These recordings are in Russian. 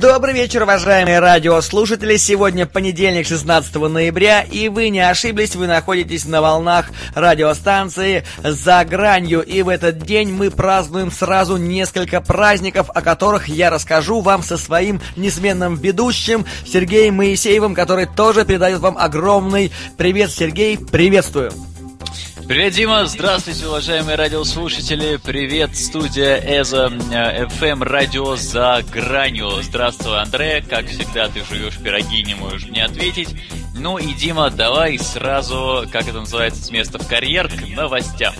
Добрый вечер, уважаемые радиослушатели. Сегодня понедельник, 16 ноября, и вы не ошиблись, вы находитесь на волнах радиостанции «За гранью». И в этот день мы празднуем сразу несколько праздников, о которых я расскажу вам со своим несменным ведущим Сергеем Моисеевым, который тоже передает вам огромный привет. Сергей, приветствую! Привет, Дима! Здравствуйте, уважаемые радиослушатели! Привет, студия Эза FM эм, радио за гранью. Здравствуй, Андре! Как всегда, ты живешь пироги, не можешь мне ответить. Ну и, Дима, давай сразу, как это называется, с места в карьер, к новостям.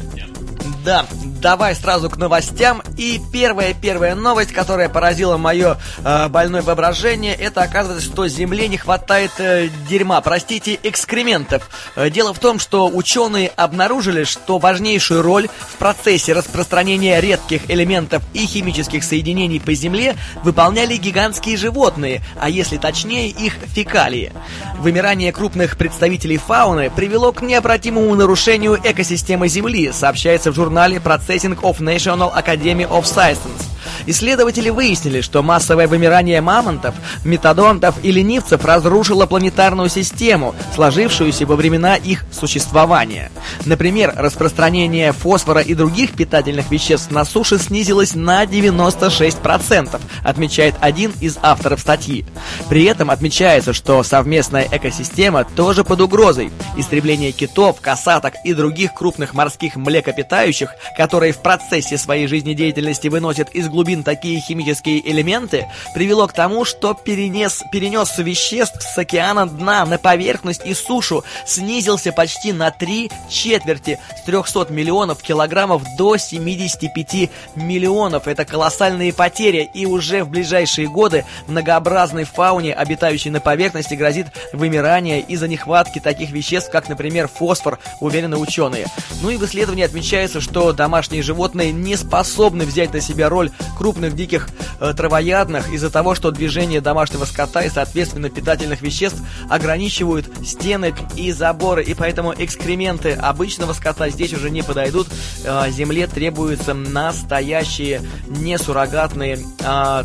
Да, давай сразу к новостям. И первая-первая новость, которая поразила мое э, больное воображение, это оказывается, что Земле не хватает э, дерьма, простите, экскрементов. Э, дело в том, что ученые обнаружили, что важнейшую роль в процессе распространения редких элементов и химических соединений по Земле выполняли гигантские животные, а если точнее, их фекалии. Вымирание крупных представителей фауны привело к необратимому нарушению экосистемы Земли, сообщается в журнале «Процесс Processing of National Academy of Sciences. Исследователи выяснили, что массовое вымирание мамонтов, метадонтов и ленивцев разрушило планетарную систему, сложившуюся во времена их существования. Например, распространение фосфора и других питательных веществ на суше снизилось на 96%, отмечает один из авторов статьи. При этом отмечается, что совместная экосистема тоже под угрозой. Истребление китов, касаток и других крупных морских млекопитающих, которые в процессе своей жизнедеятельности выносят из глубин такие химические элементы, привело к тому, что перенес, перенес веществ с океана дна на поверхность и сушу снизился почти на три четверти с 300 миллионов килограммов до 75 миллионов. Это колоссальные потери, и уже в ближайшие годы многообразной фауне, обитающей на поверхности, грозит вымирание из-за нехватки таких веществ, как, например, фосфор, уверены ученые. Ну и в исследовании отмечается, что домашние животные не способны взять на себя роль крупных диких э, травоядных из-за того, что движение домашнего скота и, соответственно, питательных веществ ограничивают стены и заборы, и поэтому экскременты обычного скота здесь уже не подойдут. Э, земле требуются настоящие, не суррогатные, э,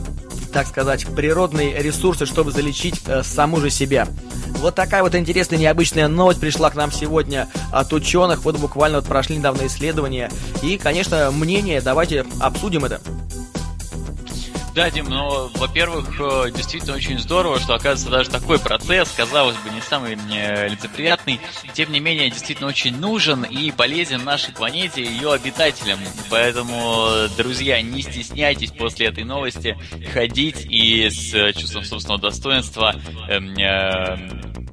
так сказать, природные ресурсы, чтобы залечить э, саму же себя. Вот такая вот интересная, необычная новость пришла к нам сегодня от ученых. Вот буквально вот прошли недавно исследования. И, конечно, мнение, давайте обсудим это. Да, Дим, ну, во-первых, э, действительно очень здорово, что оказывается даже такой процесс, казалось бы, не самый э, лицеприятный, тем не менее, действительно очень нужен и полезен нашей планете и ее обитателям. Поэтому, друзья, не стесняйтесь после этой новости ходить и с чувством собственного достоинства эм, э,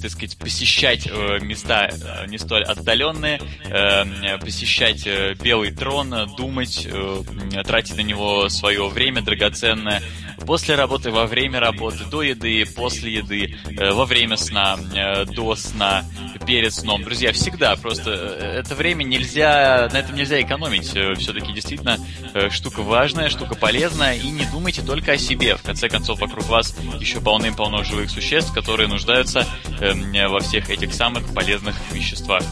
так сказать, посещать э, места э, не столь отдаленные, э, посещать э, Белый трон, думать, тратить на него свое время драгоценное, после работы, во время работы, до еды, после еды, э, во время сна, э, до сна, перед сном. Друзья, всегда просто э, это время нельзя, на этом нельзя экономить. Все-таки действительно штука важная, штука полезная, и не думайте только о себе. В конце концов, вокруг вас еще полным-полно живых существ, которые нуждаются во всех этих самых полезных веществах.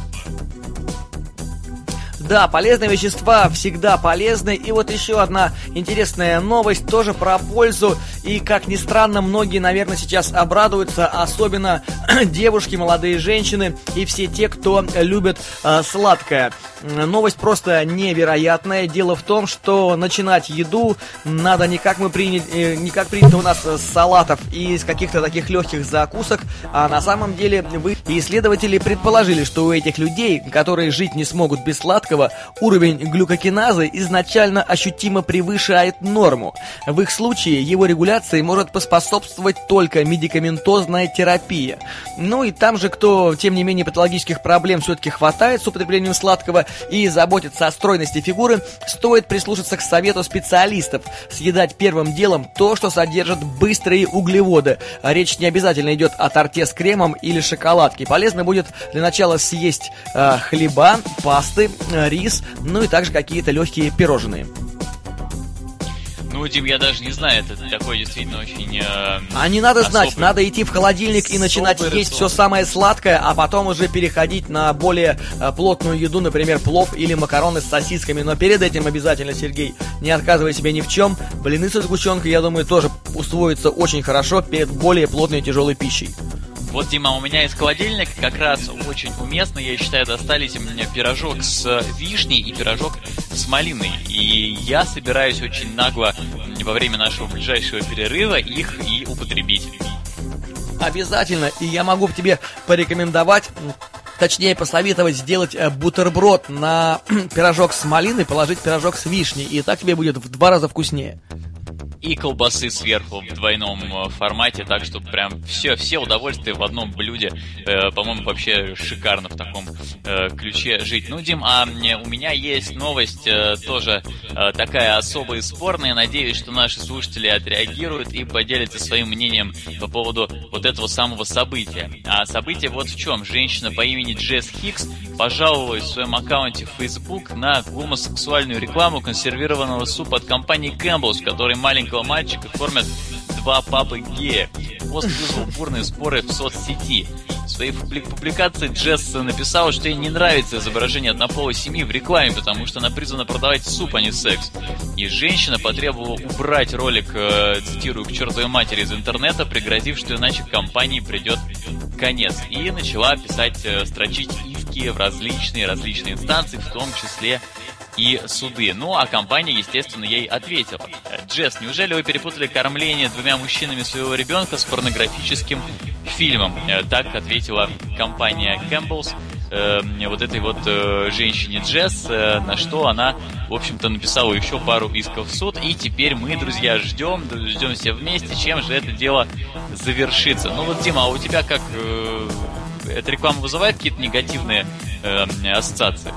Да, полезные вещества всегда полезны. И вот еще одна интересная новость тоже про пользу. И, как ни странно, многие, наверное, сейчас обрадуются, особенно девушки, молодые женщины и все те, кто любит э, сладкое. Новость просто невероятная. Дело в том, что начинать еду надо не как мы приняли, э, не как принято у нас с салатов и из каких-то таких легких закусок, а на самом деле вы исследователи предположили, что у этих людей, которые жить не смогут без сладкого, сладкого уровень глюкокиназы изначально ощутимо превышает норму. В их случае его регуляции может поспособствовать только медикаментозная терапия. Ну и там же, кто, тем не менее, патологических проблем все-таки хватает с употреблением сладкого и заботится о стройности фигуры, стоит прислушаться к совету специалистов, съедать первым делом то, что содержит быстрые углеводы. Речь не обязательно идет о торте с кремом или шоколадке. Полезно будет для начала съесть э, хлеба, пасты, э, рис, ну и также какие-то легкие пирожные. Ну, Дим, я даже не знаю, это такой действительно очень... Э, а не надо знать, надо идти в холодильник и начинать есть все самое сладкое, а потом уже переходить на более э, плотную еду, например, плов или макароны с сосисками. Но перед этим обязательно, Сергей, не отказывай себе ни в чем. Блины со сгущенкой, я думаю, тоже усвоятся очень хорошо перед более плотной и тяжелой пищей. Вот, Дима, у меня из холодильника как раз очень уместно, я считаю, достались мне пирожок с вишней и пирожок с малиной. И я собираюсь очень нагло во время нашего ближайшего перерыва их и употребить. Обязательно, и я могу тебе порекомендовать точнее посоветовать сделать э, бутерброд на пирожок с малиной, положить пирожок с вишней, и так тебе будет в два раза вкуснее и колбасы сверху в двойном э, формате, так что прям все, все удовольствия в одном блюде. Э, по-моему, вообще шикарно в таком э, ключе жить. Ну, Дим, а у меня есть новость э, тоже э, такая особая и спорная. Надеюсь, что наши слушатели отреагируют и поделятся своим мнением по поводу вот этого самого события. А событие вот в чем. Женщина по имени Джесс Хикс пожаловалась в своем аккаунте в Facebook на гомосексуальную рекламу консервированного супа от компании Campbell's, который маленький маленького мальчика кормят два папы гея. Пост вызвал бурные споры в соцсети. В своей публикации Джесс написала, что ей не нравится изображение однополой семьи в рекламе, потому что она призвана продавать суп, а не секс. И женщина потребовала убрать ролик, э, цитирую, к чертовой матери из интернета, пригрозив, что иначе компании придет конец. И начала писать, э, строчить иски в различные различные инстанции, в том числе и суды. Ну, а компания, естественно, ей ответила. Джесс, неужели вы перепутали кормление двумя мужчинами своего ребенка с порнографическим фильмом? Э, так ответила компания Campbell's э, вот этой вот э, женщине Джесс, на что она, в общем-то, написала еще пару исков в суд. И теперь мы, друзья, ждем, ждем все вместе, чем же это дело завершится. Ну вот, Дима, а у тебя как... Эта реклама вызывает какие-то негативные э, ассоциации?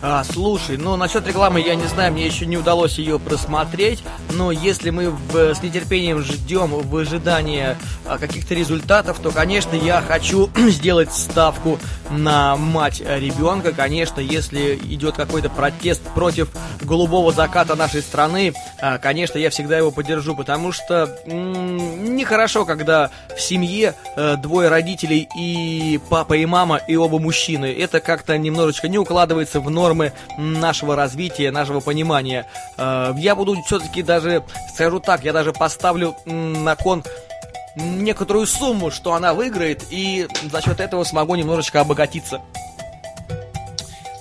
А, слушай, ну насчет рекламы я не знаю, мне еще не удалось ее просмотреть, но если мы в, с нетерпением ждем в ожидании а, каких-то результатов, то, конечно, я хочу сделать ставку на мать ребенка. Конечно, если идет какой-то протест против голубого заката нашей страны, а, конечно, я всегда его поддержу, потому что м- нехорошо, когда в семье а, двое родителей и папа и мама, и оба мужчины. Это как-то немножечко не укладывается в нормы нашего развития, нашего понимания. Э, я буду все-таки даже, скажу так, я даже поставлю на кон некоторую сумму, что она выиграет, и за счет этого смогу немножечко обогатиться.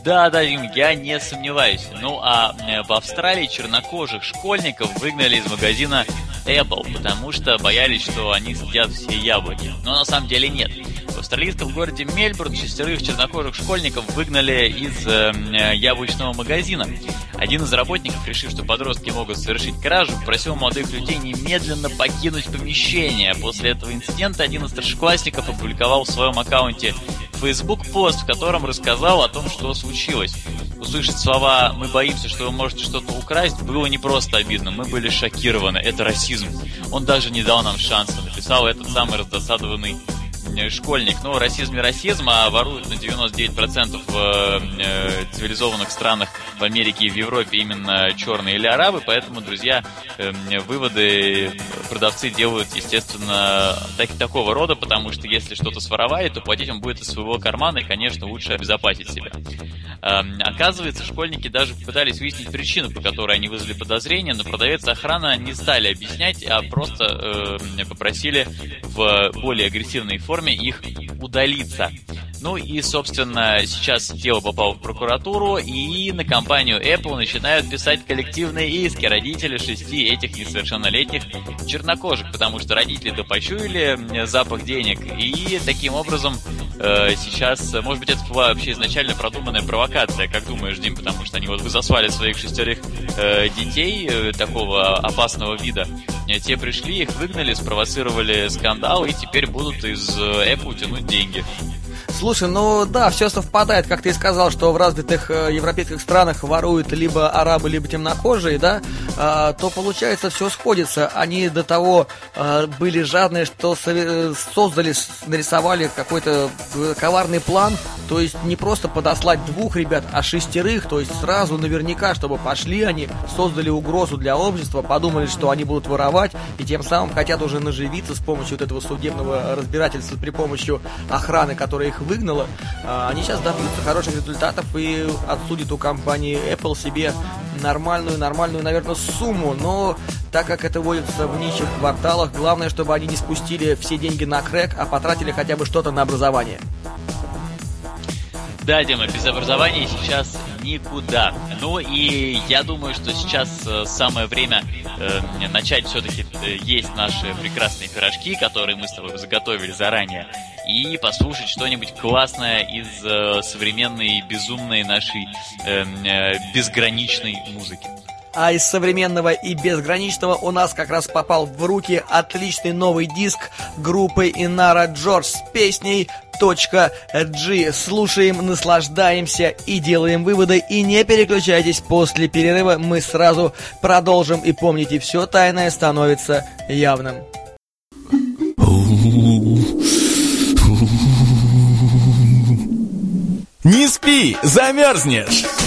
Да, да, я не сомневаюсь. Ну а э, в Австралии чернокожих школьников выгнали из магазина Apple, потому что боялись, что они съедят все яблоки. Но на самом деле нет. В австралийском городе Мельбурн шестерых чернокожих школьников выгнали из э, яблочного магазина. Один из работников, решив, что подростки могут совершить кражу, просил молодых людей немедленно покинуть помещение. После этого инцидента один из старшеклассников опубликовал в своем аккаунте Facebook пост, в котором рассказал о том, что случилось. Услышать слова «мы боимся, что вы можете что-то украсть» было не просто обидно, мы были шокированы, это расизм. Он даже не дал нам шанса, написал этот самый раздосадованный школьник. Ну, расизм и расизм, а воруют на 99% в э, цивилизованных странах в Америке и в Европе именно черные или арабы, поэтому, друзья, э, выводы продавцы делают, естественно, так, такого рода, потому что если что-то своровали, то платить он будет из своего кармана, и, конечно, лучше обезопасить себя. Э, оказывается, школьники даже пытались выяснить причину, по которой они вызвали подозрение, но продавец охрана не стали объяснять, а просто э, попросили в более агрессивной форме их удалиться. Ну и, собственно, сейчас дело попало в прокуратуру, и на компанию Apple начинают писать коллективные иски родители шести этих несовершеннолетних чернокожих, потому что родители допочуяли запах денег, и таким образом э, сейчас, может быть, это была вообще изначально продуманная провокация, как думаешь, Дим, потому что они вот засвали своих шестерых э, детей э, такого опасного вида, э, те пришли, их выгнали, спровоцировали скандал, и теперь будут из э, Apple тянуть деньги. Слушай, ну да, все совпадает, как ты и сказал, что в развитых э, европейских странах воруют либо арабы, либо темнокожие, да, э, то получается все сходится. Они до того э, были жадные, что создали, нарисовали какой-то э, коварный план, то есть не просто подослать двух ребят, а шестерых, то есть сразу наверняка, чтобы пошли они, создали угрозу для общества, подумали, что они будут воровать, и тем самым хотят уже наживиться с помощью вот этого судебного разбирательства при помощи охраны, которая их выгнала, а, они сейчас добьются хороших результатов и отсудят у компании Apple себе нормальную, нормальную, наверное, сумму. Но так как это водится в нищих кварталах, главное, чтобы они не спустили все деньги на крэк, а потратили хотя бы что-то на образование. Да, Дима, без образования сейчас никуда. Ну и я думаю, что сейчас э, самое время э, начать все-таки э, есть наши прекрасные пирожки, которые мы с тобой заготовили заранее, и послушать что-нибудь классное из э, современной безумной нашей э, э, безграничной музыки. А из современного и безграничного у нас как раз попал в руки отличный новый диск группы Инара Джордж с песней G. Слушаем, наслаждаемся и делаем выводы. И не переключайтесь, после перерыва мы сразу продолжим. И помните, все тайное становится явным. Не спи, замерзнешь!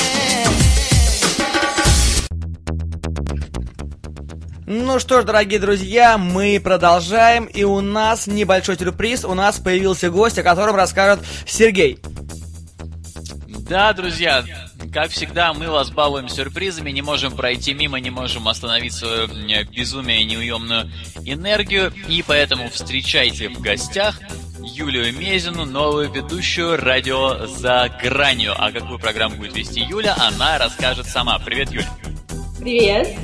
Ну что ж, дорогие друзья, мы продолжаем, и у нас небольшой сюрприз. У нас появился гость, о котором расскажет Сергей. Да, друзья, как всегда, мы вас балуем сюрпризами, не можем пройти мимо, не можем остановить свою безумие и неуемную энергию, и поэтому встречайте в гостях Юлию Мезину, новую ведущую радио «За гранью». А какую программу будет вести Юля, она расскажет сама. Привет, Юля. Привет.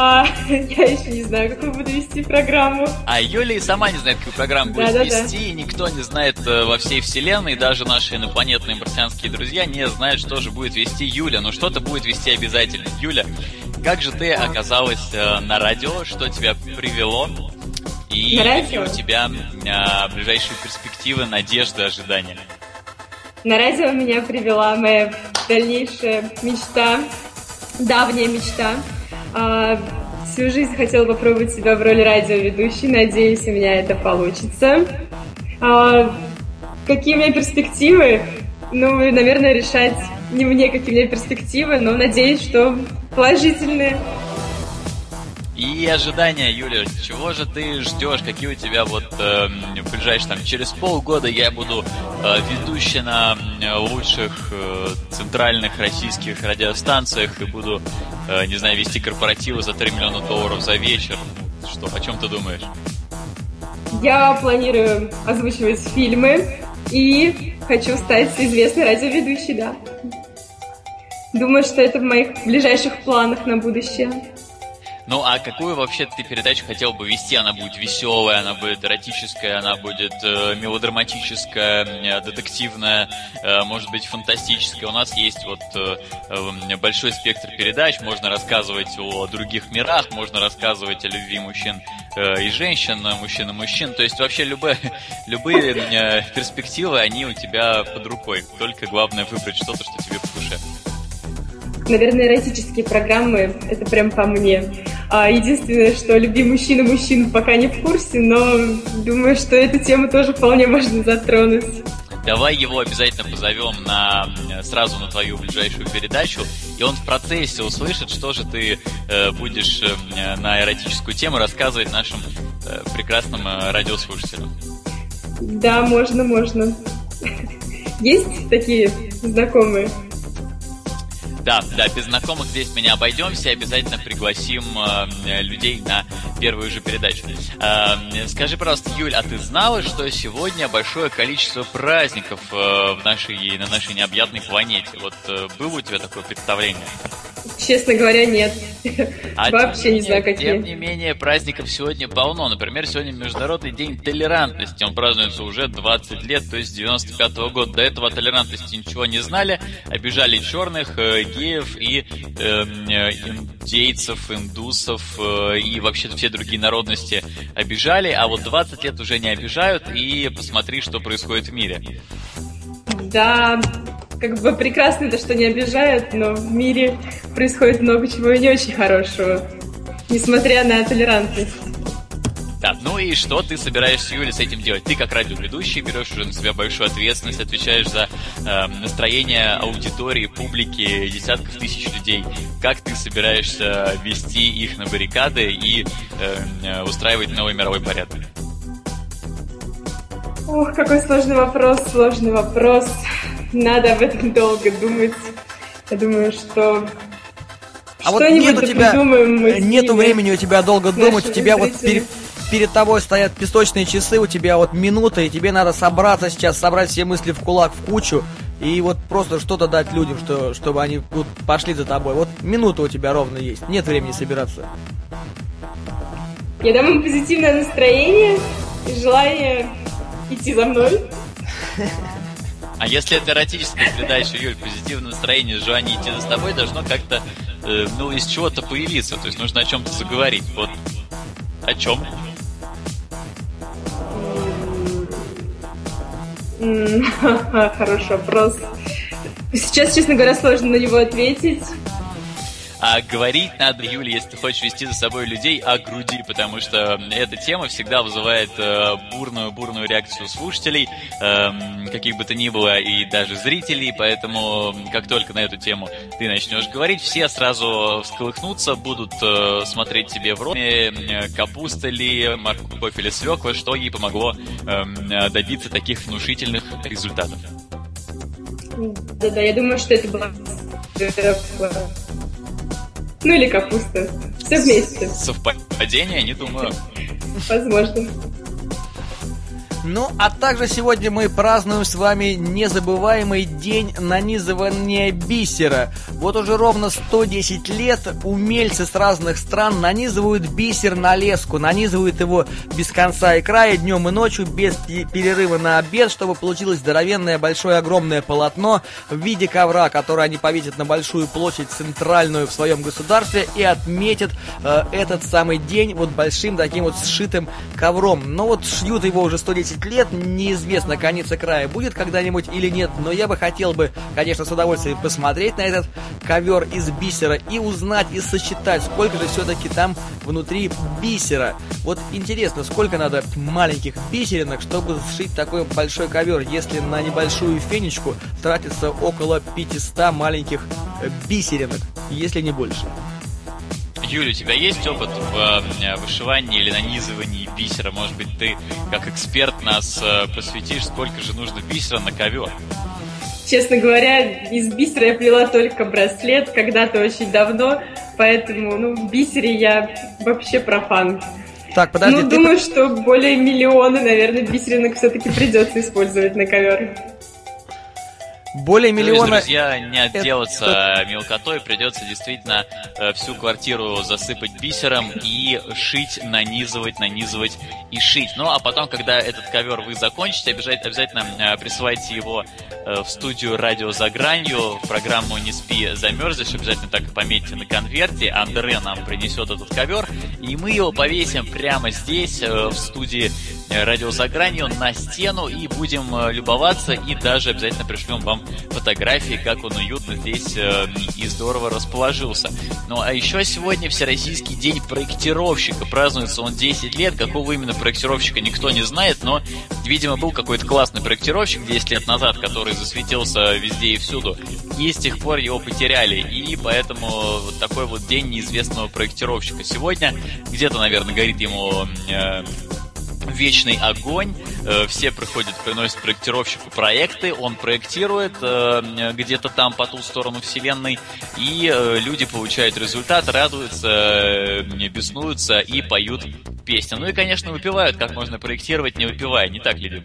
А, я еще не знаю, какую буду вести программу. А Юля и сама не знает, какую программу будет да, вести, да, и никто не знает э, во всей вселенной, даже наши инопланетные марсианские друзья не знают, что же будет вести Юля. Но что-то будет вести обязательно. Юля, как же ты оказалась э, на радио, что тебя привело? И какие у тебя э, ближайшие перспективы, надежды, ожидания? На радио меня привела моя дальнейшая мечта, давняя мечта а, всю жизнь хотела попробовать себя в роли радиоведущей. Надеюсь, у меня это получится. А, какие у меня перспективы? Ну, наверное, решать не мне, какие у меня перспективы, но надеюсь, что положительные. И ожидания, Юля, чего же ты ждешь? Какие у тебя вот э, ближайшие там через полгода я буду э, ведущий на лучших э, центральных российских радиостанциях и буду, э, не знаю, вести корпоративы за 3 миллиона долларов за вечер. Что, о чем ты думаешь? Я планирую озвучивать фильмы и хочу стать известной радиоведущей, да. Думаю, что это в моих ближайших планах на будущее. Ну, а какую вообще ты передачу хотел бы вести? Она будет веселая, она будет эротическая, она будет э, мелодраматическая, э, детективная, э, может быть, фантастическая. У нас есть вот э, э, большой спектр передач, можно рассказывать о других мирах, можно рассказывать о любви мужчин э, и женщин, мужчин и мужчин. То есть вообще любые, любые э, перспективы, они у тебя под рукой. Только главное выбрать что-то, что тебе по душе. Наверное, эротические программы — это прям по мне. А единственное, что «Люби мужчину, мужчин» пока не в курсе, но думаю, что эту тему тоже вполне можно затронуть. Давай его обязательно позовем на, сразу на твою ближайшую передачу, и он в процессе услышит, что же ты э, будешь э, на эротическую тему рассказывать нашим э, прекрасным э, радиослушателям. Да, можно, можно. Есть такие знакомые? Да, да, без знакомых здесь мы не обойдемся, обязательно пригласим э, людей на первую же передачу. Э, скажи, пожалуйста, Юль, а ты знала, что сегодня большое количество праздников э, в нашей, на нашей необъятной планете? Вот э, было у тебя такое представление? Честно говоря, нет. А Вообще не знаю, какие. Тем не менее, праздников сегодня полно. Например, сегодня Международный день толерантности. Он празднуется уже 20 лет, то есть с 95 -го года. До этого толерантности ничего не знали. Обижали черных, э, геев и э, индейцев, индусов э, и вообще все другие народности обижали. А вот 20 лет уже не обижают. И посмотри, что происходит в мире. Да, как бы прекрасно это, что не обижают, но в мире происходит много чего и не очень хорошего, несмотря на толерантность. Да, ну и что ты собираешься, Юля, с этим делать? Ты как радиоведущий берешь уже на себя большую ответственность, отвечаешь за э, настроение аудитории, публики, десятков тысяч людей. Как ты собираешься вести их на баррикады и э, устраивать новый мировой порядок? Ох, какой сложный вопрос, сложный вопрос. Надо об этом долго думать. Я думаю, что а вот нет у тебя, мы нету времени у тебя долго думать, у тебя вот перед, перед тобой стоят песочные часы, у тебя вот минута, и тебе надо собраться сейчас, собрать все мысли в кулак, в кучу, и вот просто что-то дать людям, что, чтобы они вот пошли за тобой. Вот минута у тебя ровно есть, нет времени собираться. Я дам им позитивное настроение и желание идти за мной. А если это эротическая передача, Юль, позитивное настроение, желание идти за тобой должно как-то, э, ну, из чего-то появиться. То есть нужно о чем-то заговорить. Вот о чем? Хороший вопрос. Сейчас, честно говоря, сложно на него ответить. А говорить надо, Юля, если ты хочешь вести за собой людей, о груди, потому что эта тема всегда вызывает бурную-бурную э, реакцию слушателей, э, каких бы то ни было, и даже зрителей, поэтому как только на эту тему ты начнешь говорить, все сразу всколыхнутся, будут э, смотреть тебе в рот, э, капуста ли, морковь или свекла, что ей помогло э, добиться таких внушительных результатов. Да-да, я думаю, что это было ну или капуста. Все вместе. Совпадение, не думаю. Возможно. Ну, а также сегодня мы празднуем с вами незабываемый день нанизывания бисера. Вот уже ровно 110 лет умельцы с разных стран нанизывают бисер на леску, нанизывают его без конца и края, днем и ночью, без перерыва на обед, чтобы получилось здоровенное, большое, огромное полотно в виде ковра, которое они повесят на большую площадь центральную в своем государстве и отметят э, этот самый день вот большим таким вот сшитым ковром. Но вот шьют его уже 110 10 лет, неизвестно, конец и края будет когда-нибудь или нет, но я бы хотел бы, конечно, с удовольствием посмотреть на этот ковер из бисера и узнать и сосчитать, сколько же все-таки там внутри бисера. Вот интересно, сколько надо маленьких бисеринок, чтобы сшить такой большой ковер, если на небольшую фенечку тратится около 500 маленьких бисеринок, если не больше. Юля, у тебя есть опыт в э, вышивании или нанизывании бисера? Может быть, ты как эксперт нас э, посвятишь, сколько же нужно бисера на ковер? Честно говоря, из бисера я плела только браслет когда-то очень давно, поэтому, ну, в бисере я вообще профан. Так, подожди. Ну, ты... думаю, что более миллиона, наверное, бисеринок все-таки придется использовать на ковер. Более миллиона... есть, друзья, не отделаться это... мелкотой, придется действительно э, всю квартиру засыпать бисером и шить, нанизывать, нанизывать и шить. Ну, а потом, когда этот ковер вы закончите, обязательно, обязательно э, присылайте его э, в студию «Радио за гранью», в программу «Не спи, замерзнешь», обязательно так и пометьте на конверте. Андре нам принесет этот ковер, и мы его повесим прямо здесь, в студии радио за гранью на стену и будем э, любоваться и даже обязательно пришлем вам фотографии, как он уютно здесь э, и здорово расположился. Ну а еще сегодня Всероссийский день проектировщика. Празднуется он 10 лет. Какого именно проектировщика никто не знает, но, видимо, был какой-то классный проектировщик 10 лет назад, который засветился везде и всюду. И с тех пор его потеряли. И поэтому вот такой вот день неизвестного проектировщика. Сегодня где-то, наверное, горит ему э, вечный огонь. Э, все приходят, приносят проектировщику проекты, он проектирует э, где-то там по ту сторону вселенной, и э, люди получают результат, радуются, беснуются и поют песни. Ну и, конечно, выпивают, как можно проектировать, не выпивая, не так ли, Дим?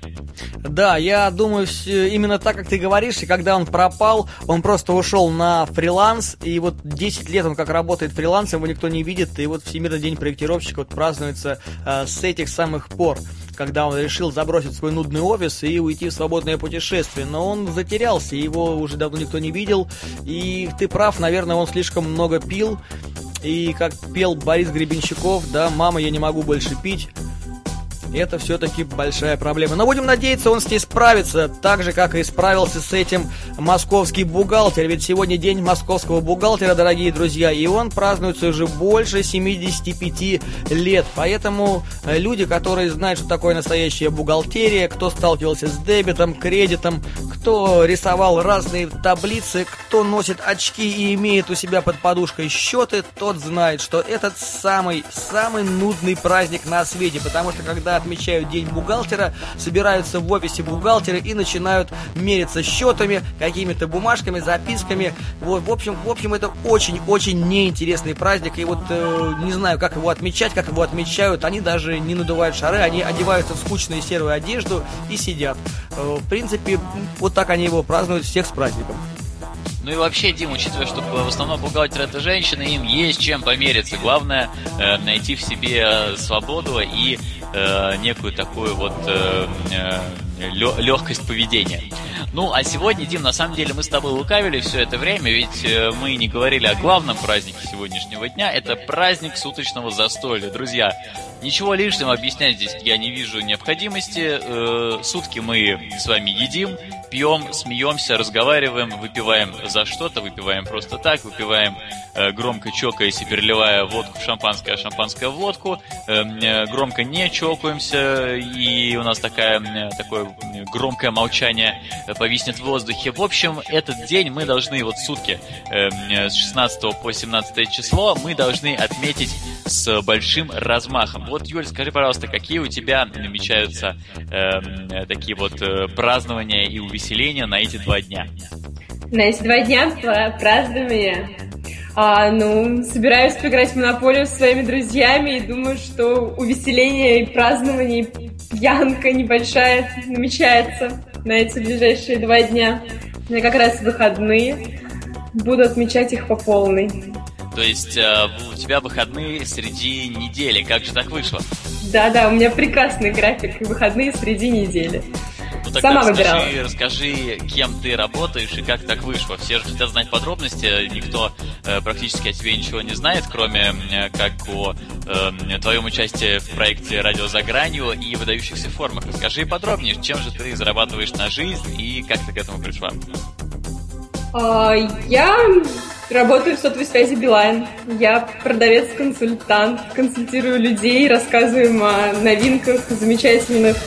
Да, я думаю, именно так, как ты говоришь, и когда он пропал, он просто ушел на фриланс, и вот 10 лет он как работает фрилансом, его никто не видит, и вот Всемирный день проектировщика вот празднуется э, с этих самых пор когда он решил забросить свой нудный офис и уйти в свободное путешествие. Но он затерялся, его уже давно никто не видел. И ты прав, наверное, он слишком много пил. И как пел Борис Гребенщиков, да, «Мама, я не могу больше пить», это все-таки большая проблема. Но будем надеяться, он с ней справится, так же, как и справился с этим московский бухгалтер. Ведь сегодня день московского бухгалтера, дорогие друзья, и он празднуется уже больше 75 лет. Поэтому э, люди, которые знают, что такое настоящая бухгалтерия, кто сталкивался с дебетом, кредитом, кто рисовал разные таблицы, кто носит очки и имеет у себя под подушкой счеты, тот знает, что этот самый, самый нудный праздник на свете. Потому что когда отмечают День бухгалтера, собираются в офисе бухгалтера и начинают мериться счетами, какими-то бумажками, записками. Вот, в общем, в общем, это очень-очень неинтересный праздник. И вот э, не знаю, как его отмечать, как его отмечают. Они даже не надувают шары, они одеваются в скучную серую одежду и сидят. Э, в принципе, вот так они его празднуют всех с праздником. Ну и вообще, Дим, учитывая, что в основном бухгалтер это женщины, им есть чем помериться. Главное э, найти в себе э, свободу и э, некую такую вот э, э, легкость поведения. Ну, а сегодня, Дим, на самом деле мы с тобой лукавили все это время, ведь э, мы не говорили о главном празднике сегодняшнего дня. Это праздник суточного застолья. Друзья, ничего лишнего объяснять здесь я не вижу необходимости. Сутки мы с вами едим, пьем, смеемся, разговариваем, выпиваем за что-то, выпиваем просто так, выпиваем э, громко чокаясь и переливая водку в шампанское, а шампанское в водку, эм, э, громко не чокаемся, и у нас такая, э, такое громкое молчание повиснет в воздухе. В общем, этот день мы должны, вот сутки эм, с 16 по 17 число, мы должны отметить с большим размахом. Вот, Юль, скажи, пожалуйста, какие у тебя намечаются э, такие вот э, празднования и увеселения увеселения на эти два дня? На эти два дня празднования а, ну, собираюсь поиграть в монополию с своими друзьями и думаю, что увеселение и празднование, и пьянка небольшая намечается на эти ближайшие два дня. У меня как раз выходные. Буду отмечать их по полной. То есть э, у тебя выходные среди недели. Как же так вышло? Да-да, у меня прекрасный график. Выходные среди недели. Ну тогда Сама расскажи, выбирала. расскажи, кем ты работаешь и как так вышло. Все же хотят знать подробности, никто э, практически о тебе ничего не знает, кроме э, как о э, твоем участии в проекте «Радио за гранью» и выдающихся формах. Расскажи подробнее, чем же ты зарабатываешь на жизнь и как ты к этому пришла. А, я работаю в сотовой связи Билайн. Я продавец-консультант, консультирую людей, рассказываю им о новинках замечательных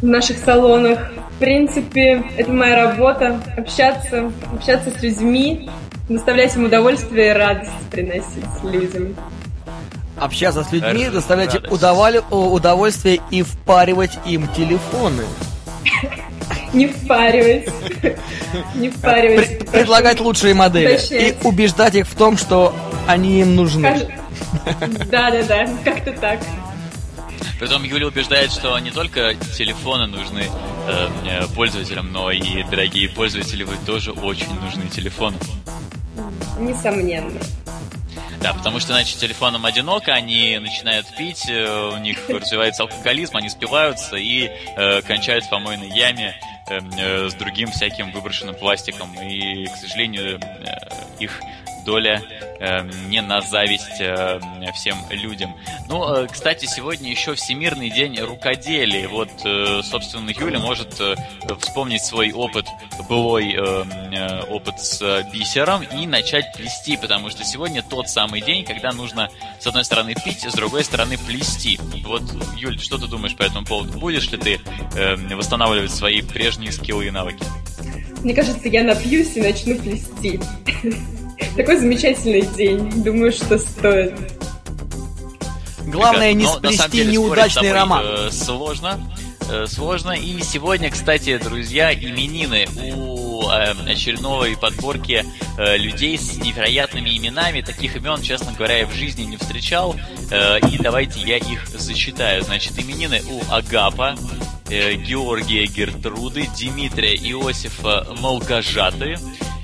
в наших салонах. В принципе, это моя работа – общаться, общаться с людьми, доставлять им удовольствие и радость приносить людям. Общаться с людьми, доставлять им удовольствие и впаривать им телефоны. Не впаривать. Не впаривать. Предлагать лучшие модели. И убеждать их в том, что они им нужны. Да-да-да, как-то так. Притом Юля убеждает, что не только телефоны нужны э, э, пользователям, но и дорогие пользователи, вы тоже очень нужны телефоны. Несомненно. Да, потому что иначе телефоном одиноко, они начинают пить, э, у них развивается алкоголизм, они спиваются и э, кончают в помойной яме э, э, с другим всяким выброшенным пластиком. И, к сожалению, э, их доля э, не на зависть э, всем людям. Ну, э, кстати, сегодня еще Всемирный день рукоделия. Вот, э, собственно, Юля может э, вспомнить свой опыт, былой э, э, опыт с бисером и начать плести, потому что сегодня тот самый день, когда нужно, с одной стороны, пить, с другой стороны, плести. Вот, Юль, что ты думаешь по этому поводу? Будешь ли ты э, восстанавливать свои прежние скиллы и навыки? Мне кажется, я напьюсь и начну плести. Такой замечательный день. Думаю, что стоит. Главное не сплести неудачный роман. Э, сложно. Э, сложно. И сегодня, кстати, друзья, именины у э, очередной подборки людей с невероятными именами. Таких имен, честно говоря, я в жизни не встречал. И давайте я их зачитаю. Значит, именины у Агапа, Георгия Гертруды, Дмитрия Иосифа Молгожаты,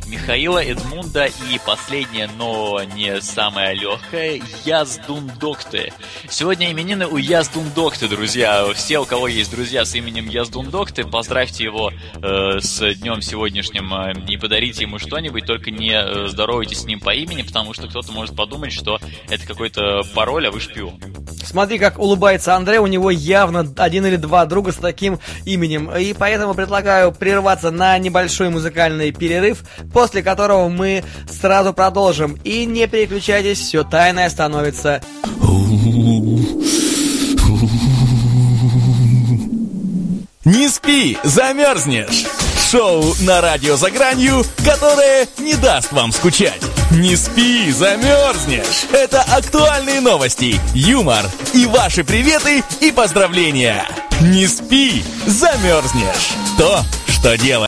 Михаила Эдмунда и последнее, но не самое легкое, Яздундокты. Сегодня именины у Яздундокты, друзья. Все, у кого есть друзья с именем Яздундокты, поздравьте его э, с днем сегодняшним э, и подарите ему что-нибудь, только не э, здоровайтесь с ним по имени, потому что кто-то может подумать, что это какой-то пароль, а вы шпион. Смотри, как улыбается Андрей, у него явно один или два друга с таким именем. И поэтому предлагаю прерваться на небольшой музыкальный перерыв, после которого мы сразу продолжим. И не переключайтесь, все тайное становится... Не спи, замерзнешь! Шоу на радио «За гранью», которое не даст вам скучать. Не спи, замерзнешь! Это актуальные новости, юмор и ваши приветы и поздравления. Не спи, замерзнешь! То, что делать?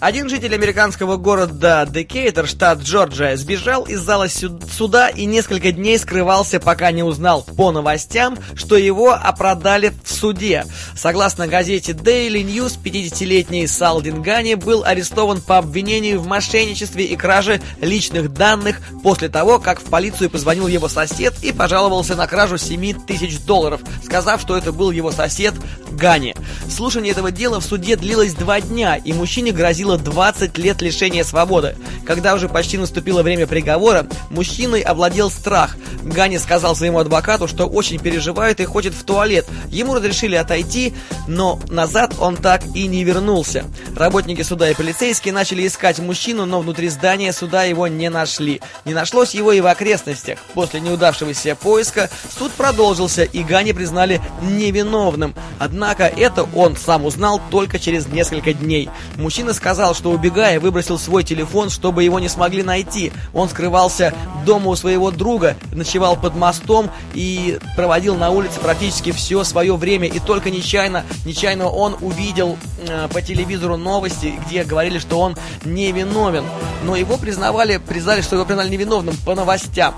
Один житель американского города Декейтер, штат Джорджия, сбежал из зала суда и несколько дней скрывался, пока не узнал по новостям, что его опродали в суде. Согласно газете Daily News, 50-летний Салдин Гани был арестован по обвинению в мошенничестве и краже личных данных после того, как в полицию позвонил его сосед и пожаловался на кражу 7 тысяч долларов, сказав, что это был его сосед Гани. Слушание этого дела в суде длилось два дня, и мужчина мужчине грозило 20 лет лишения свободы. Когда уже почти наступило время приговора, мужчиной овладел страх. Гани сказал своему адвокату, что очень переживает и хочет в туалет. Ему разрешили отойти, но назад он так и не вернулся. Работники суда и полицейские начали искать мужчину, но внутри здания суда его не нашли. Не нашлось его и в окрестностях. После неудавшегося поиска суд продолжился, и Гани признали невиновным. Однако это он сам узнал только через несколько дней. Мужчина сказал, что убегая, выбросил свой телефон, чтобы его не смогли найти. Он скрывался дома у своего друга, ночевал под мостом и проводил на улице практически все свое время. И только нечаянно, нечаянно он увидел э, по телевизору новости, где говорили, что он невиновен. Но его признавали, признали, что его признали невиновным по новостям.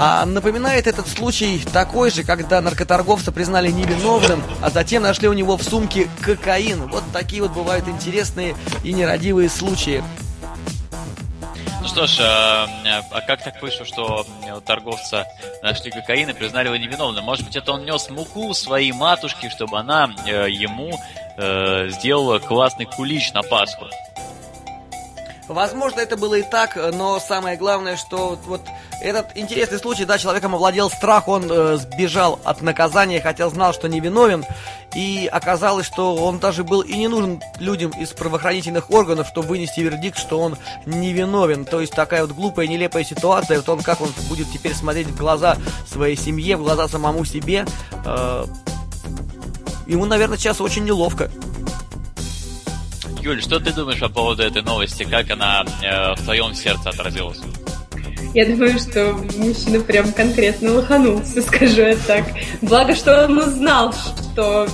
А напоминает этот случай такой же, когда наркоторговца признали невиновным, а затем нашли у него в сумке кокаин. Вот такие вот бывают интересные и нерадивые случаи. Ну что ж, а, а как так вышло, что у торговца нашли кокаин и признали его невиновным? Может быть, это он нес муку своей матушке, чтобы она э, ему э, сделала классный кулич на Пасху? Возможно, это было и так, но самое главное, что вот этот интересный случай, да, человеком овладел страх, он э, сбежал от наказания, хотя знал, что невиновен, и оказалось, что он даже был и не нужен людям из правоохранительных органов, чтобы вынести вердикт, что он невиновен. То есть такая вот глупая, нелепая ситуация, в том, как он будет теперь смотреть в глаза своей семье, в глаза самому себе. Э, ему, наверное, сейчас очень неловко. Юль, что ты думаешь по поводу этой новости? Как она э, в твоем сердце отразилась? Я думаю, что мужчина прям конкретно лоханулся, скажу я так. Благо, что он узнал, что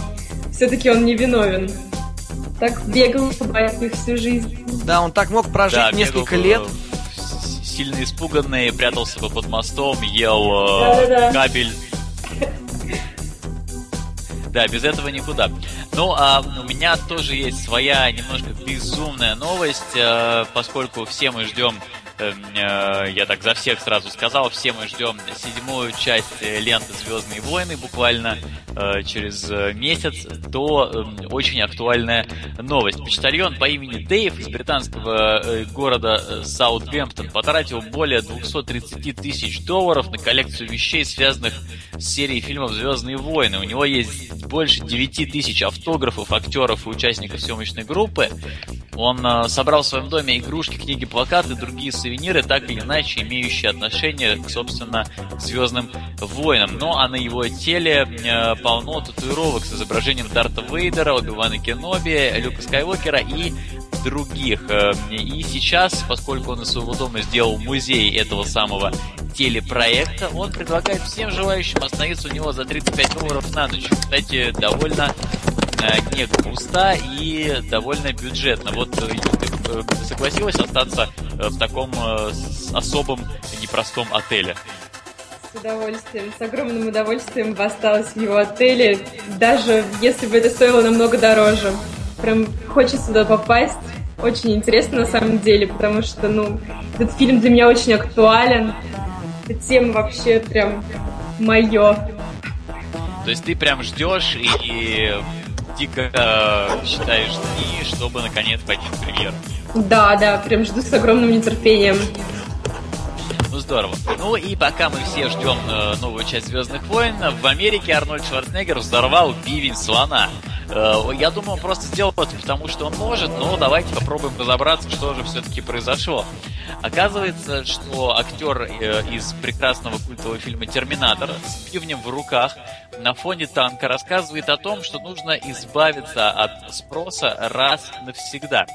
все-таки он не виновен. Так бегал по байку всю жизнь. Да, он так мог прожить да, несколько лет. Сильно испуганный, прятался бы под мостом, ел э, да, да, кабель да, без этого никуда. Ну, а у меня тоже есть своя немножко безумная новость, э, поскольку все мы ждем я так за всех сразу сказал, все мы ждем седьмую часть ленты «Звездные войны» буквально э, через месяц, то эм, очень актуальная новость. Почтальон по имени Дэйв из британского города Саутгемптон потратил более 230 тысяч долларов на коллекцию вещей, связанных с серией фильмов «Звездные войны». У него есть больше 9 тысяч автографов актеров и участников съемочной группы. Он э, собрал в своем доме игрушки, книги, плакаты, другие сувениры, так или иначе имеющие отношение, к, собственно, Звездным войнам. Ну, а на его теле э, полно татуировок с изображением Дарта Вейдера, Оби-Вана Кеноби, Люка Скайуокера и других. Э, и сейчас, поскольку он из своего дома сделал музей этого самого телепроекта, он предлагает всем желающим остановиться у него за 35 долларов на ночь. Кстати, довольно э, не густо и довольно бюджетно. Вот э, ты э, согласилась остаться в таком особом непростом отеле? С удовольствием, с огромным удовольствием бы осталась в его отеле, даже если бы это стоило намного дороже. Прям хочется туда попасть. Очень интересно на самом деле, потому что, ну, этот фильм для меня очень актуален. Эта тема вообще прям мое. То есть ты прям ждешь и, и дико э, считаешь дни, чтобы наконец пойти в премьеру. Да, да, прям жду с огромным нетерпением. Ну здорово. Ну и пока мы все ждем э, новую часть Звездных войн, в Америке Арнольд Шварценеггер взорвал бивень слона. Э, я думаю, он просто сделал это потому, что он может, но давайте попробуем разобраться, что же все-таки произошло. Оказывается, что актер э, из прекрасного культового фильма «Терминатор» с пивнем в руках на фоне танка рассказывает о том, что нужно избавиться от спроса раз навсегда.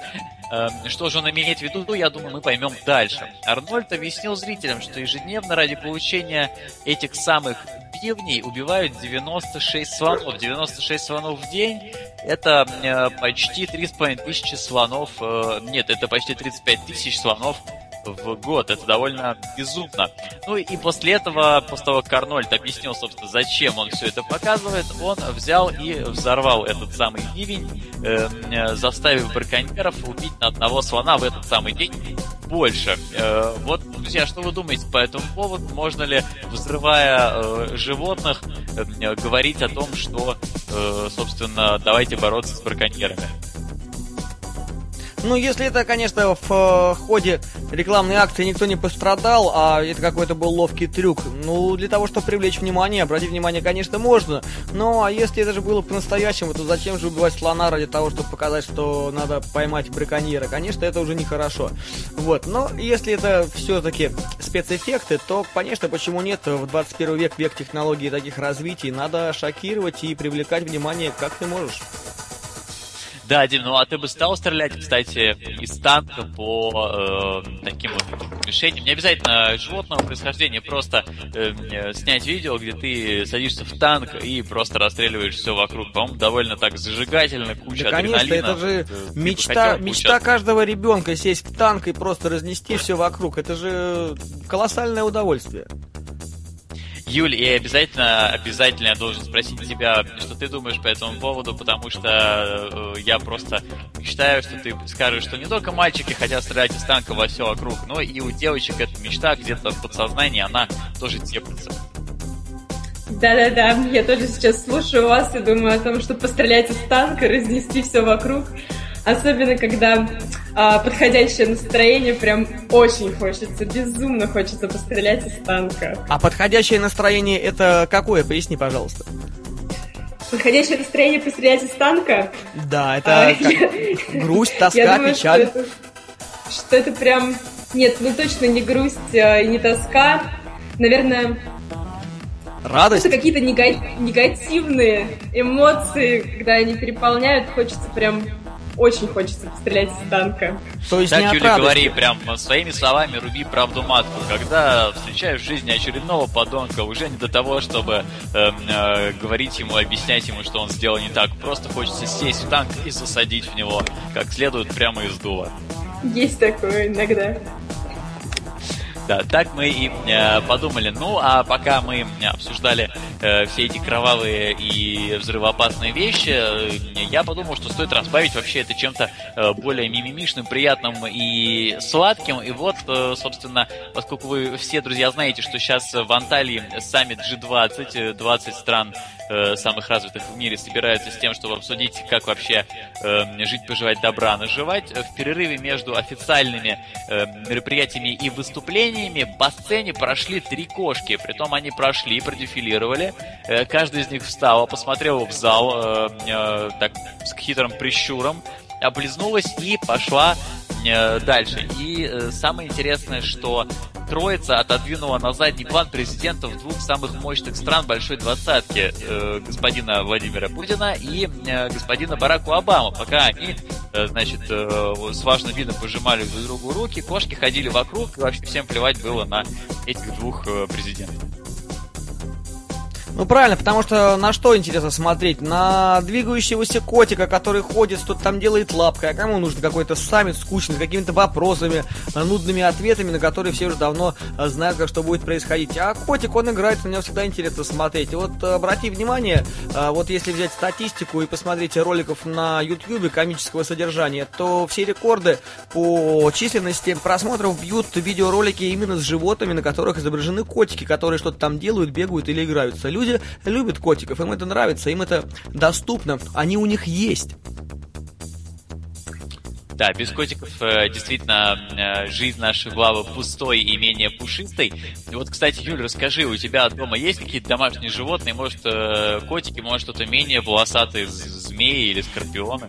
Эм, что же он имеет в виду, я думаю, мы поймем дальше. Арнольд объяснил зрителям, что ежедневно ради получения этих самых бивней убивают 96 слонов. 96 слонов в день – это э, почти 3,5 тысячи слонов, э, нет, это почти 35 тысяч слонов в год. Это довольно безумно. Ну и после этого, после того, как Арнольд объяснил, собственно, зачем он все это показывает, он взял и взорвал этот самый бивень, э, заставив браконьеров убить на одного слона в этот самый день больше. Э, вот, друзья, что вы думаете по этому поводу? Можно ли, взрывая э, животных, э, говорить о том, что, э, собственно, давайте бороться с браконьерами? Ну, если это, конечно, в э, ходе рекламной акции никто не пострадал, а это какой-то был ловкий трюк, ну, для того, чтобы привлечь внимание, обратить внимание, конечно, можно, но а если это же было по-настоящему, то зачем же убивать слона ради того, чтобы показать, что надо поймать браконьера? Конечно, это уже нехорошо. Вот, но если это все-таки спецэффекты, то, конечно, почему нет, в 21 век, век технологий таких развитий, надо шокировать и привлекать внимание, как ты можешь. Да, Дим, ну а ты бы стал стрелять, кстати, из танка по э, таким вот мишеням? Не обязательно животного происхождения, просто э, снять видео, где ты садишься в танк и просто расстреливаешь все вокруг. По-моему, довольно так зажигательно, куча да, конечно, адреналина. это же мечта, мечта каждого ребенка сесть в танк и просто разнести все вокруг. Это же колоссальное удовольствие. Юль, и обязательно, обязательно я должен спросить тебя, что ты думаешь по этому поводу, потому что э, я просто считаю, что ты скажешь, что не только мальчики хотят стрелять из танка во все вокруг, но и у девочек эта мечта где-то в подсознании, она тоже теплится. Да-да-да, я тоже сейчас слушаю вас и думаю о том, что пострелять из танка, разнести все вокруг. Особенно, когда а, подходящее настроение прям очень хочется, безумно хочется пострелять из танка. А подходящее настроение это какое? Поясни, пожалуйста. Подходящее настроение пострелять из танка? Да, это а, грусть, тоска, думаю, печаль. Что это, что это прям... Нет, ну точно не грусть а, и не тоска. Наверное, Радость? Это какие-то негативные эмоции, когда они переполняют, хочется прям очень хочется пострелять из танка. То есть так, Юля, говори прям своими словами, руби правду матку. Когда встречаешь в жизни очередного подонка, уже не до того, чтобы э, э, говорить ему, объяснять ему, что он сделал не так. Просто хочется сесть в танк и засадить в него как следует прямо из дула. Есть такое иногда. Да, так мы и э, подумали. Ну, а пока мы обсуждали э, все эти кровавые и взрывоопасные вещи, э, я подумал, что стоит разбавить вообще это чем-то э, более мимимишным, приятным и сладким. И вот, э, собственно, поскольку вы все, друзья, знаете, что сейчас в Анталии саммит G20, 20 э, стран э, самых развитых в мире собираются с тем, чтобы обсудить, как вообще э, жить, поживать, добра наживать. В перерыве между официальными э, мероприятиями и выступлениями по сцене прошли три кошки. Притом они прошли, продефилировали. Э, каждый из них встал, посмотрел в зал э, э, так с хитрым прищуром, облизнулась и пошла дальше. И э, самое интересное, что Троица отодвинула на задний план президентов двух самых мощных стран Большой Двадцатки, э, господина Владимира Путина и э, господина Барака Обамы. Пока они, э, значит, э, с важным видом пожимали друг другу руки, кошки ходили вокруг, и вообще всем плевать было на этих двух э, президентов. Ну правильно, потому что на что интересно смотреть? На двигающегося котика, который ходит, что-то там делает лапкой, а кому нужен какой-то саммит скучный, с какими-то вопросами, э, нудными ответами, на которые все уже давно э, знают, как что будет происходить. А котик, он играет, на него всегда интересно смотреть. Вот э, обрати внимание, вот если взять статистику и посмотреть роликов на YouTube комического содержания, то все рекорды по численности просмотров бьют видеоролики именно с животными, на которых изображены котики, которые что-то там делают, бегают или играются. Люди люди любят котиков, им это нравится, им это доступно, они у них есть. Да, без котиков э, действительно э, жизнь наша была пустой и менее пушистой. И вот, кстати, Юль, расскажи, у тебя дома есть какие-то домашние животные? Может, э, котики, может, что-то менее волосатые змеи или скорпионы?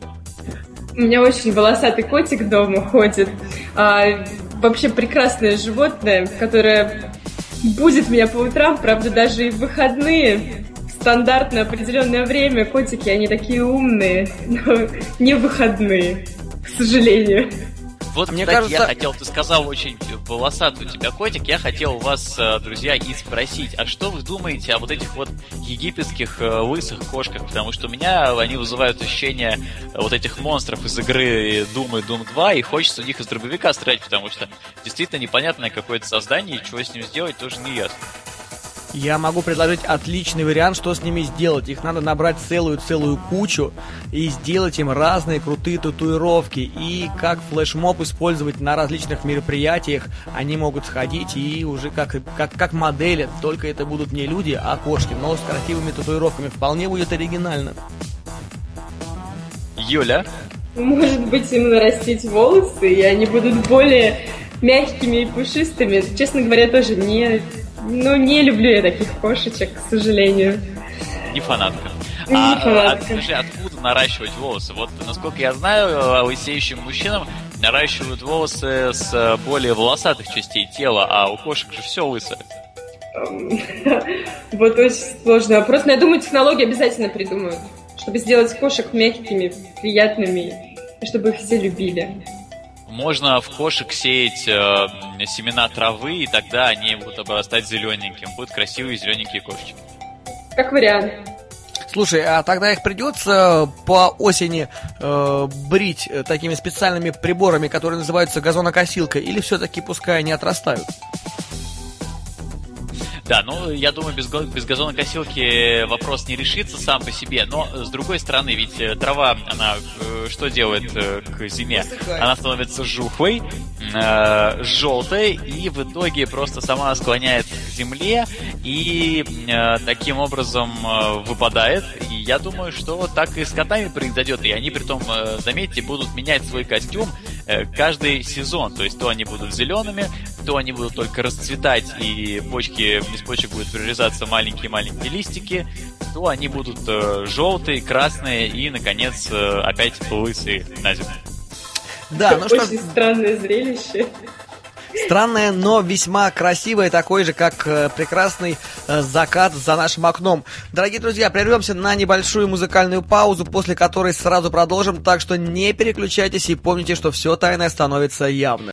У меня очень волосатый котик дома ходит. А, вообще прекрасное животное, которое будет меня по утрам, правда, даже и в выходные, стандартное определенное время, котики, они такие умные, но не выходные, к сожалению. Вот, Мне кстати, кажется... я хотел, ты сказал очень волосатый у тебя котик, я хотел у вас, э, друзья, и спросить, а что вы думаете о вот этих вот египетских э, лысых кошках? Потому что у меня они вызывают ощущение вот этих монстров из игры Doom и Doom 2, и хочется в них из дробовика стрелять, потому что действительно непонятное какое-то создание, и чего с ним сделать тоже не ясно. Я могу предложить отличный вариант, что с ними сделать. Их надо набрать целую-целую кучу и сделать им разные крутые татуировки. И как флешмоб использовать на различных мероприятиях. Они могут сходить и уже как, как, как модели. Только это будут не люди, а кошки. Но с красивыми татуировками. Вполне будет оригинально. Юля? Может быть, им нарастить волосы, и они будут более мягкими и пушистыми. Честно говоря, тоже не ну, не люблю я таких кошечек, к сожалению. Не фанатка. Не а, фанатка. А, скажи, откуда наращивать волосы? Вот, насколько я знаю, лысеющим мужчинам наращивают волосы с более волосатых частей тела, а у кошек же все лысое. Вот очень сложный вопрос. Но я думаю, технологии обязательно придумают, чтобы сделать кошек мягкими, приятными, и чтобы их все любили. Можно в кошек сеять э, семена травы, и тогда они будут обрастать зелененьким. Будут красивые зелененькие кошечки. Как вариант. Слушай, а тогда их придется по осени э, брить э, такими специальными приборами, которые называются газонокосилкой, или все-таки пускай они отрастают? Да, ну, я думаю, без, без газонокосилки вопрос не решится сам по себе, но, с другой стороны, ведь э, трава, она э, что делает э, к зиме? Она становится жухлой, э, желтой, и в итоге просто сама склоняется к земле, и э, таким образом э, выпадает. И я думаю, что так и с котами произойдет, и они, при том, э, заметьте, будут менять свой костюм каждый сезон, то есть то они будут зелеными, то они будут только расцветать, и почки из почек будут прорезаться маленькие-маленькие листики, то они будут э, желтые, красные и, наконец, э, опять лысые на зиму. Да, ну что... Очень странное зрелище. Странное, но весьма красивое, такое же, как э, прекрасный э, закат за нашим окном. Дорогие друзья, прервемся на небольшую музыкальную паузу, после которой сразу продолжим, так что не переключайтесь и помните, что все тайное становится явным.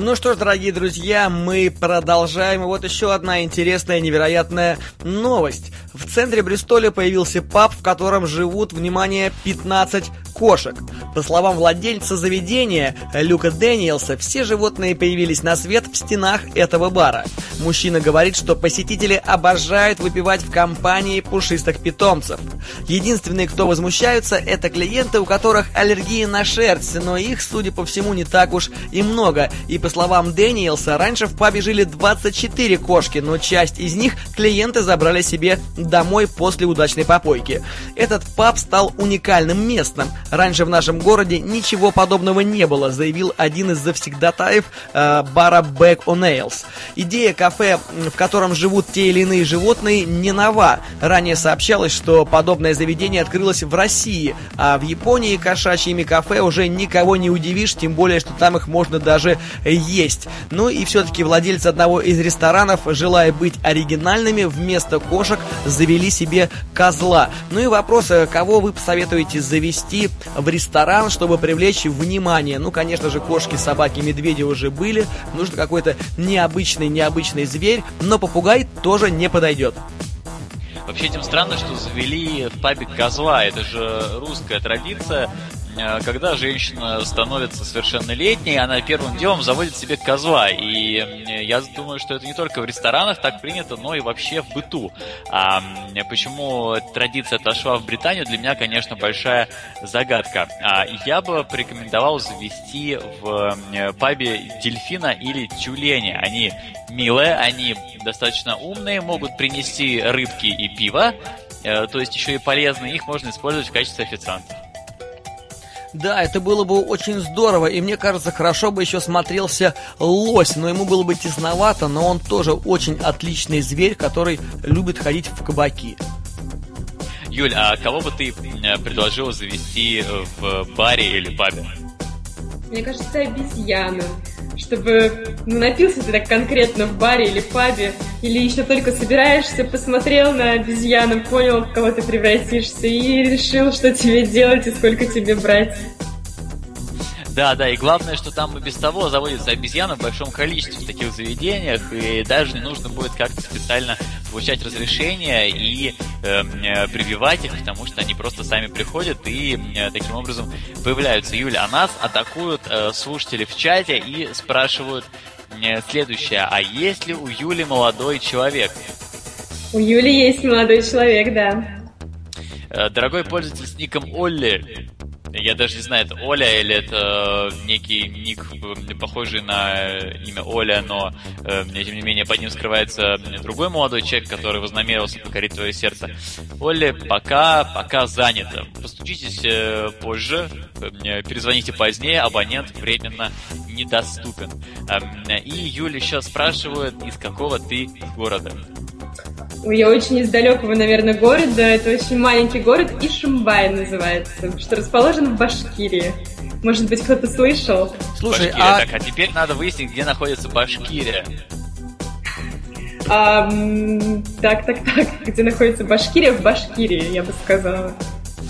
Ну что ж, дорогие друзья, мы продолжаем. Вот еще одна интересная, невероятная новость. В центре Бристоля появился паб, в котором живут, внимание, 15 кошек. По словам владельца заведения Люка Дэниелса, все животные появились на свет в стенах этого бара. Мужчина говорит, что посетители обожают выпивать в компании пушистых питомцев. Единственные, кто возмущаются, это клиенты, у которых аллергия на шерсть, но их, судя по всему, не так уж и много. И по словам Дэниелса, раньше в пабе жили 24 кошки, но часть из них клиенты забрали себе домой после удачной попойки. Этот паб стал уникальным местом. Раньше в нашем городе ничего подобного не было, заявил один из завсегдатаев э, бара Back on Nails. Идея кафе, в котором живут те или иные животные, не нова. Ранее сообщалось, что подобное заведение открылось в России, а в Японии кошачьими кафе уже никого не удивишь, тем более, что там их можно даже есть. Ну и все-таки владельцы одного из ресторанов, желая быть оригинальными, вместо кошек завели себе козла. Ну и вопрос, э, кого вы посоветуете завести в ресторан, чтобы привлечь внимание. Ну, конечно же, кошки, собаки, медведи уже были. Нужно какой-то необычный, необычный зверь, но попугай тоже не подойдет. Вообще этим странно, что завели в пабе козла. Это же русская традиция. Э, когда женщина становится совершеннолетней, она первым делом заводит себе козла. И я думаю, что это не только в ресторанах так принято, но и вообще в быту. А почему традиция отошла в Британию, для меня, конечно, большая загадка. А я бы порекомендовал завести в пабе дельфина или тюленя. Они милые, они достаточно умные, могут принести рыбки и пиво, э, то есть еще и полезные, их можно использовать в качестве официантов. Да, это было бы очень здорово, и мне кажется, хорошо бы еще смотрелся лось, но ему было бы тесновато, но он тоже очень отличный зверь, который любит ходить в кабаки. Юль, а кого бы ты предложил завести в баре или пабе? Мне кажется, обезьяну чтобы напился ты так конкретно в баре или пабе, или еще только собираешься, посмотрел на обезьяну, понял, в кого ты превратишься, и решил, что тебе делать и сколько тебе брать. Да, да, и главное, что там и без того заводятся обезьяны в большом количестве в таких заведениях, и даже не нужно будет как-то специально получать разрешение и эм, э, прививать их, потому что они просто сами приходят и э, таким образом появляются. Юля, а нас атакуют э, слушатели в чате и спрашивают э, следующее. А есть ли у Юли молодой человек? У Юли есть молодой человек, да. Э, дорогой пользователь с ником Олли, я даже не знаю, это Оля или это некий ник, похожий на имя Оля, но э, тем не менее под ним скрывается другой молодой человек, который вознамерился покорить твое сердце. Оля пока, пока занято. Постучитесь э, позже, э, перезвоните позднее, абонент временно недоступен. И Юля сейчас спрашивает, из какого ты города? Я очень из далекого, наверное, города. Это очень маленький город, Ишимбай называется, что расположен в Башкирии. Может быть, кто-то слышал? Слушай, Башкирия, а... Так, а теперь надо выяснить, где находится Башкирия. А, так, так, так. Где находится Башкирия? В Башкирии, я бы сказала.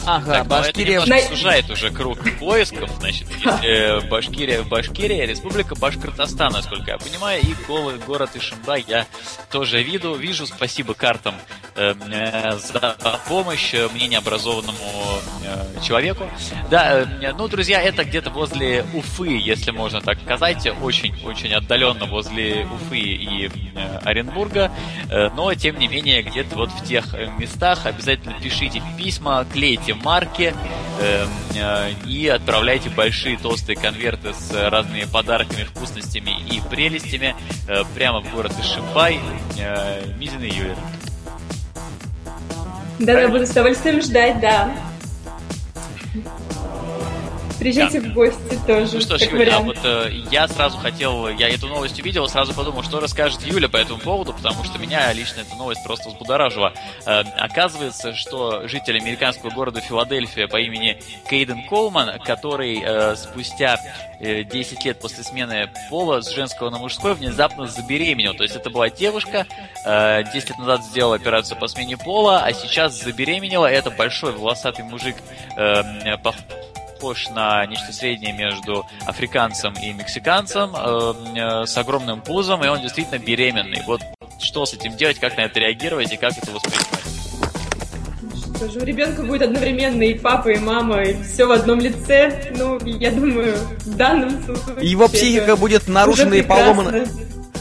Ага, так, Башкирия... Это немножко сужает уже круг поисков, значит, если Башкирия, Башкирия, Республика Башкортостан, насколько я понимаю, и голый город Ишимбай я тоже виду, вижу, спасибо картам э, за помощь мне необразованному э, человеку. Да, э, ну, друзья, это где-то возле Уфы, если можно так сказать, очень-очень отдаленно возле Уфы и э, Оренбурга, э, но, тем не менее, где-то вот в тех местах обязательно пишите письма, клейте марки э, э, и отправляйте большие толстые конверты с разными подарками, вкусностями и прелестями э, прямо в город Ишимбай, э, Мизин и Юлия. Да, я буду с удовольствием ждать, да. Приезжайте в гости тоже. Ну что ж, Юля, а вот э, я сразу хотел, я эту новость увидел, сразу подумал, что расскажет Юля по этому поводу, потому что меня лично эта новость просто взбудоражила. Э, оказывается, что житель американского города Филадельфия по имени Кейден Колман, который э, спустя э, 10 лет после смены пола с женского на мужской внезапно забеременел. То есть это была девушка, э, 10 лет назад сделала операцию по смене пола, а сейчас забеременела. Это большой волосатый мужик, э, похож на нечто среднее между африканцем и мексиканцем, э, э, с огромным пузом, и он действительно беременный. Вот что с этим делать, как на это реагировать и как это воспринимать? Что же, у ребенка будет одновременно и папа, и мама, и все в одном лице. Ну, я думаю, в данном случае... Его психика будет нарушена и поломана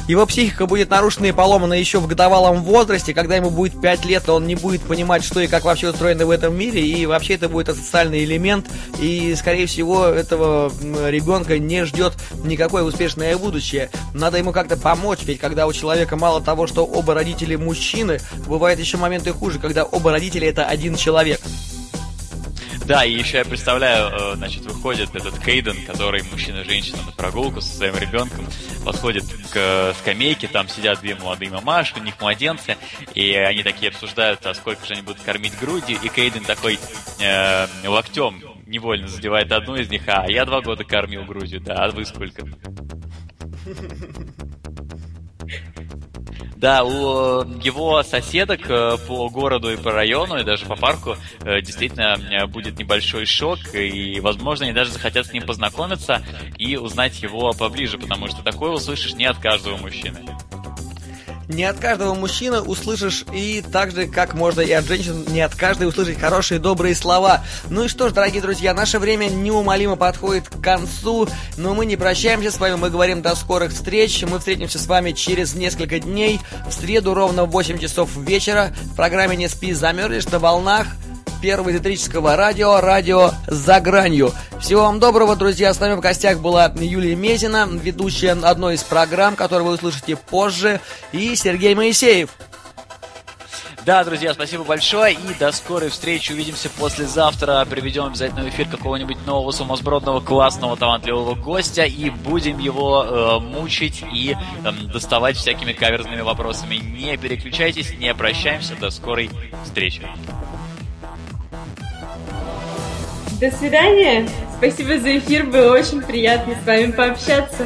его психика будет нарушена и поломана еще в годовалом возрасте, когда ему будет 5 лет, он не будет понимать, что и как вообще устроено в этом мире, и вообще это будет социальный элемент, и, скорее всего, этого ребенка не ждет никакое успешное будущее. Надо ему как-то помочь, ведь когда у человека мало того, что оба родители мужчины, бывают еще моменты хуже, когда оба родителя это один человек. Да, и еще я представляю, э, значит, выходит этот Кейден, который мужчина и женщина на прогулку со своим ребенком, подходит к скамейке, там сидят две молодые мамашки, у них младенцы, и они такие обсуждают, а сколько же они будут кормить грудью, и Кейден такой э, локтем невольно задевает одну из них, а я два года кормил грудью, да, а вы сколько? Да, у его соседок э, по городу и по району, и даже по парку э, действительно э, будет небольшой шок, и, возможно, они даже захотят с ним познакомиться и узнать его поближе, потому что такое услышишь не от каждого мужчины. Не от каждого мужчины услышишь и так же, как можно и от женщин, не от каждой услышать хорошие, добрые слова. Ну и что ж, дорогие друзья, наше время неумолимо подходит к концу, но мы не прощаемся с вами, мы говорим до скорых встреч. Мы встретимся с вами через несколько дней, в среду ровно в 8 часов вечера в программе «Не спи, замерзнешь» на волнах первого эзотерического радио, радио «За гранью». Всего вам доброго, друзья. С нами в гостях была Юлия Мезина, ведущая одной из программ, которую вы услышите позже, и Сергей Моисеев. Да, друзья, спасибо большое и до скорой встречи. Увидимся послезавтра. Приведем обязательно в эфир какого-нибудь нового сумасбродного, классного, талантливого гостя и будем его э, мучить и э, доставать всякими каверзными вопросами. Не переключайтесь, не прощаемся. До скорой встречи. До свидания. Спасибо за эфир. Было очень приятно с вами пообщаться.